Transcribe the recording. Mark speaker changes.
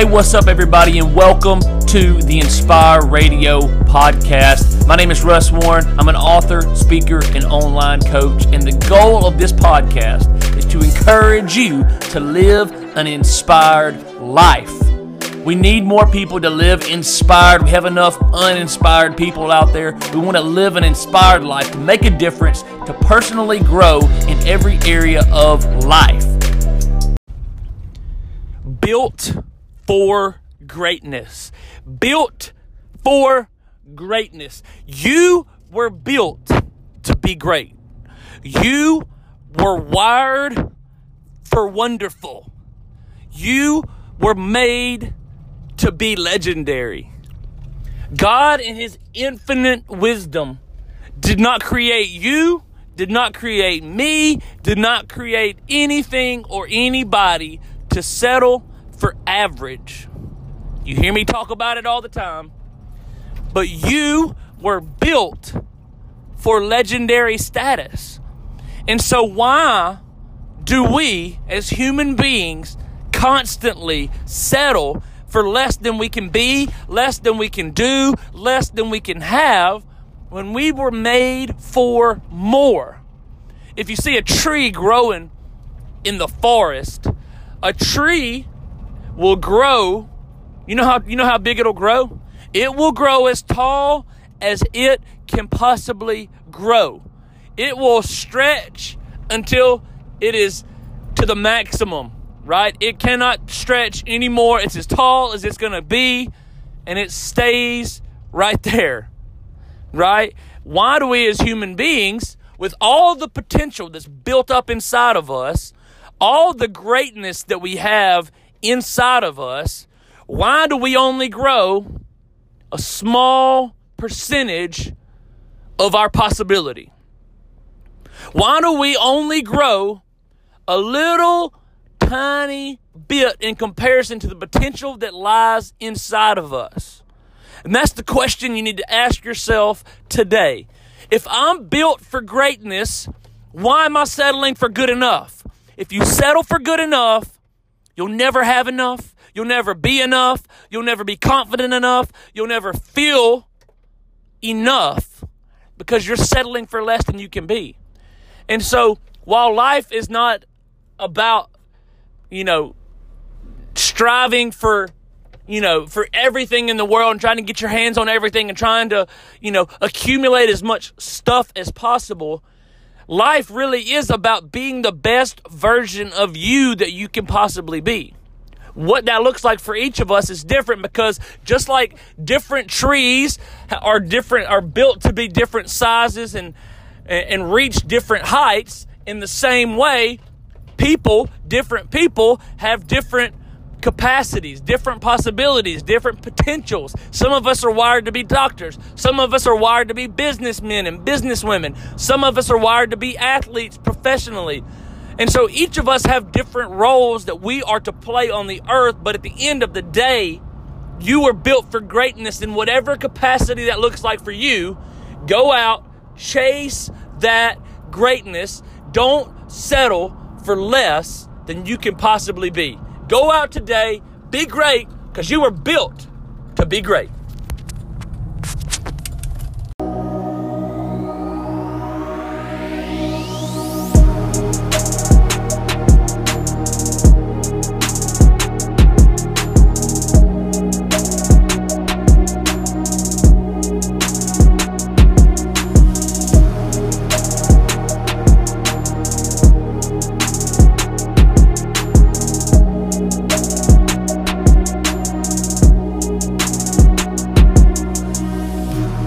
Speaker 1: Hey, what's up, everybody, and welcome to the Inspire Radio podcast. My name is Russ Warren. I'm an author, speaker, and online coach, and the goal of this podcast is to encourage you to live an inspired life. We need more people to live inspired. We have enough uninspired people out there. We want to live an inspired life, to make a difference, to personally grow in every area of life. Built for greatness. Built for greatness. You were built to be great. You were wired for wonderful. You were made to be legendary. God, in His infinite wisdom, did not create you, did not create me, did not create anything or anybody to settle for average. You hear me talk about it all the time. But you were built for legendary status. And so, why do we as human beings constantly settle for less than we can be, less than we can do, less than we can have when we were made for more? If you see a tree growing in the forest, a tree will grow. You know how you know how big it'll grow? It will grow as tall as it can possibly grow. It will stretch until it is to the maximum, right? It cannot stretch anymore. It's as tall as it's going to be and it stays right there. Right? Why do we as human beings with all the potential that's built up inside of us, all the greatness that we have inside of us, why do we only grow a small percentage of our possibility? Why do we only grow a little tiny bit in comparison to the potential that lies inside of us? And that's the question you need to ask yourself today. If I'm built for greatness, why am I settling for good enough? If you settle for good enough, You'll never have enough. You'll never be enough. You'll never be confident enough. You'll never feel enough because you're settling for less than you can be. And so, while life is not about, you know, striving for, you know, for everything in the world and trying to get your hands on everything and trying to, you know, accumulate as much stuff as possible, Life really is about being the best version of you that you can possibly be. What that looks like for each of us is different because just like different trees are different are built to be different sizes and and reach different heights in the same way people different people have different capacities, different possibilities, different potentials. Some of us are wired to be doctors. Some of us are wired to be businessmen and businesswomen. Some of us are wired to be athletes professionally. And so each of us have different roles that we are to play on the earth, but at the end of the day, you were built for greatness in whatever capacity that looks like for you. Go out, chase that greatness. Don't settle for less than you can possibly be. Go out today, be great, because you were built to be great.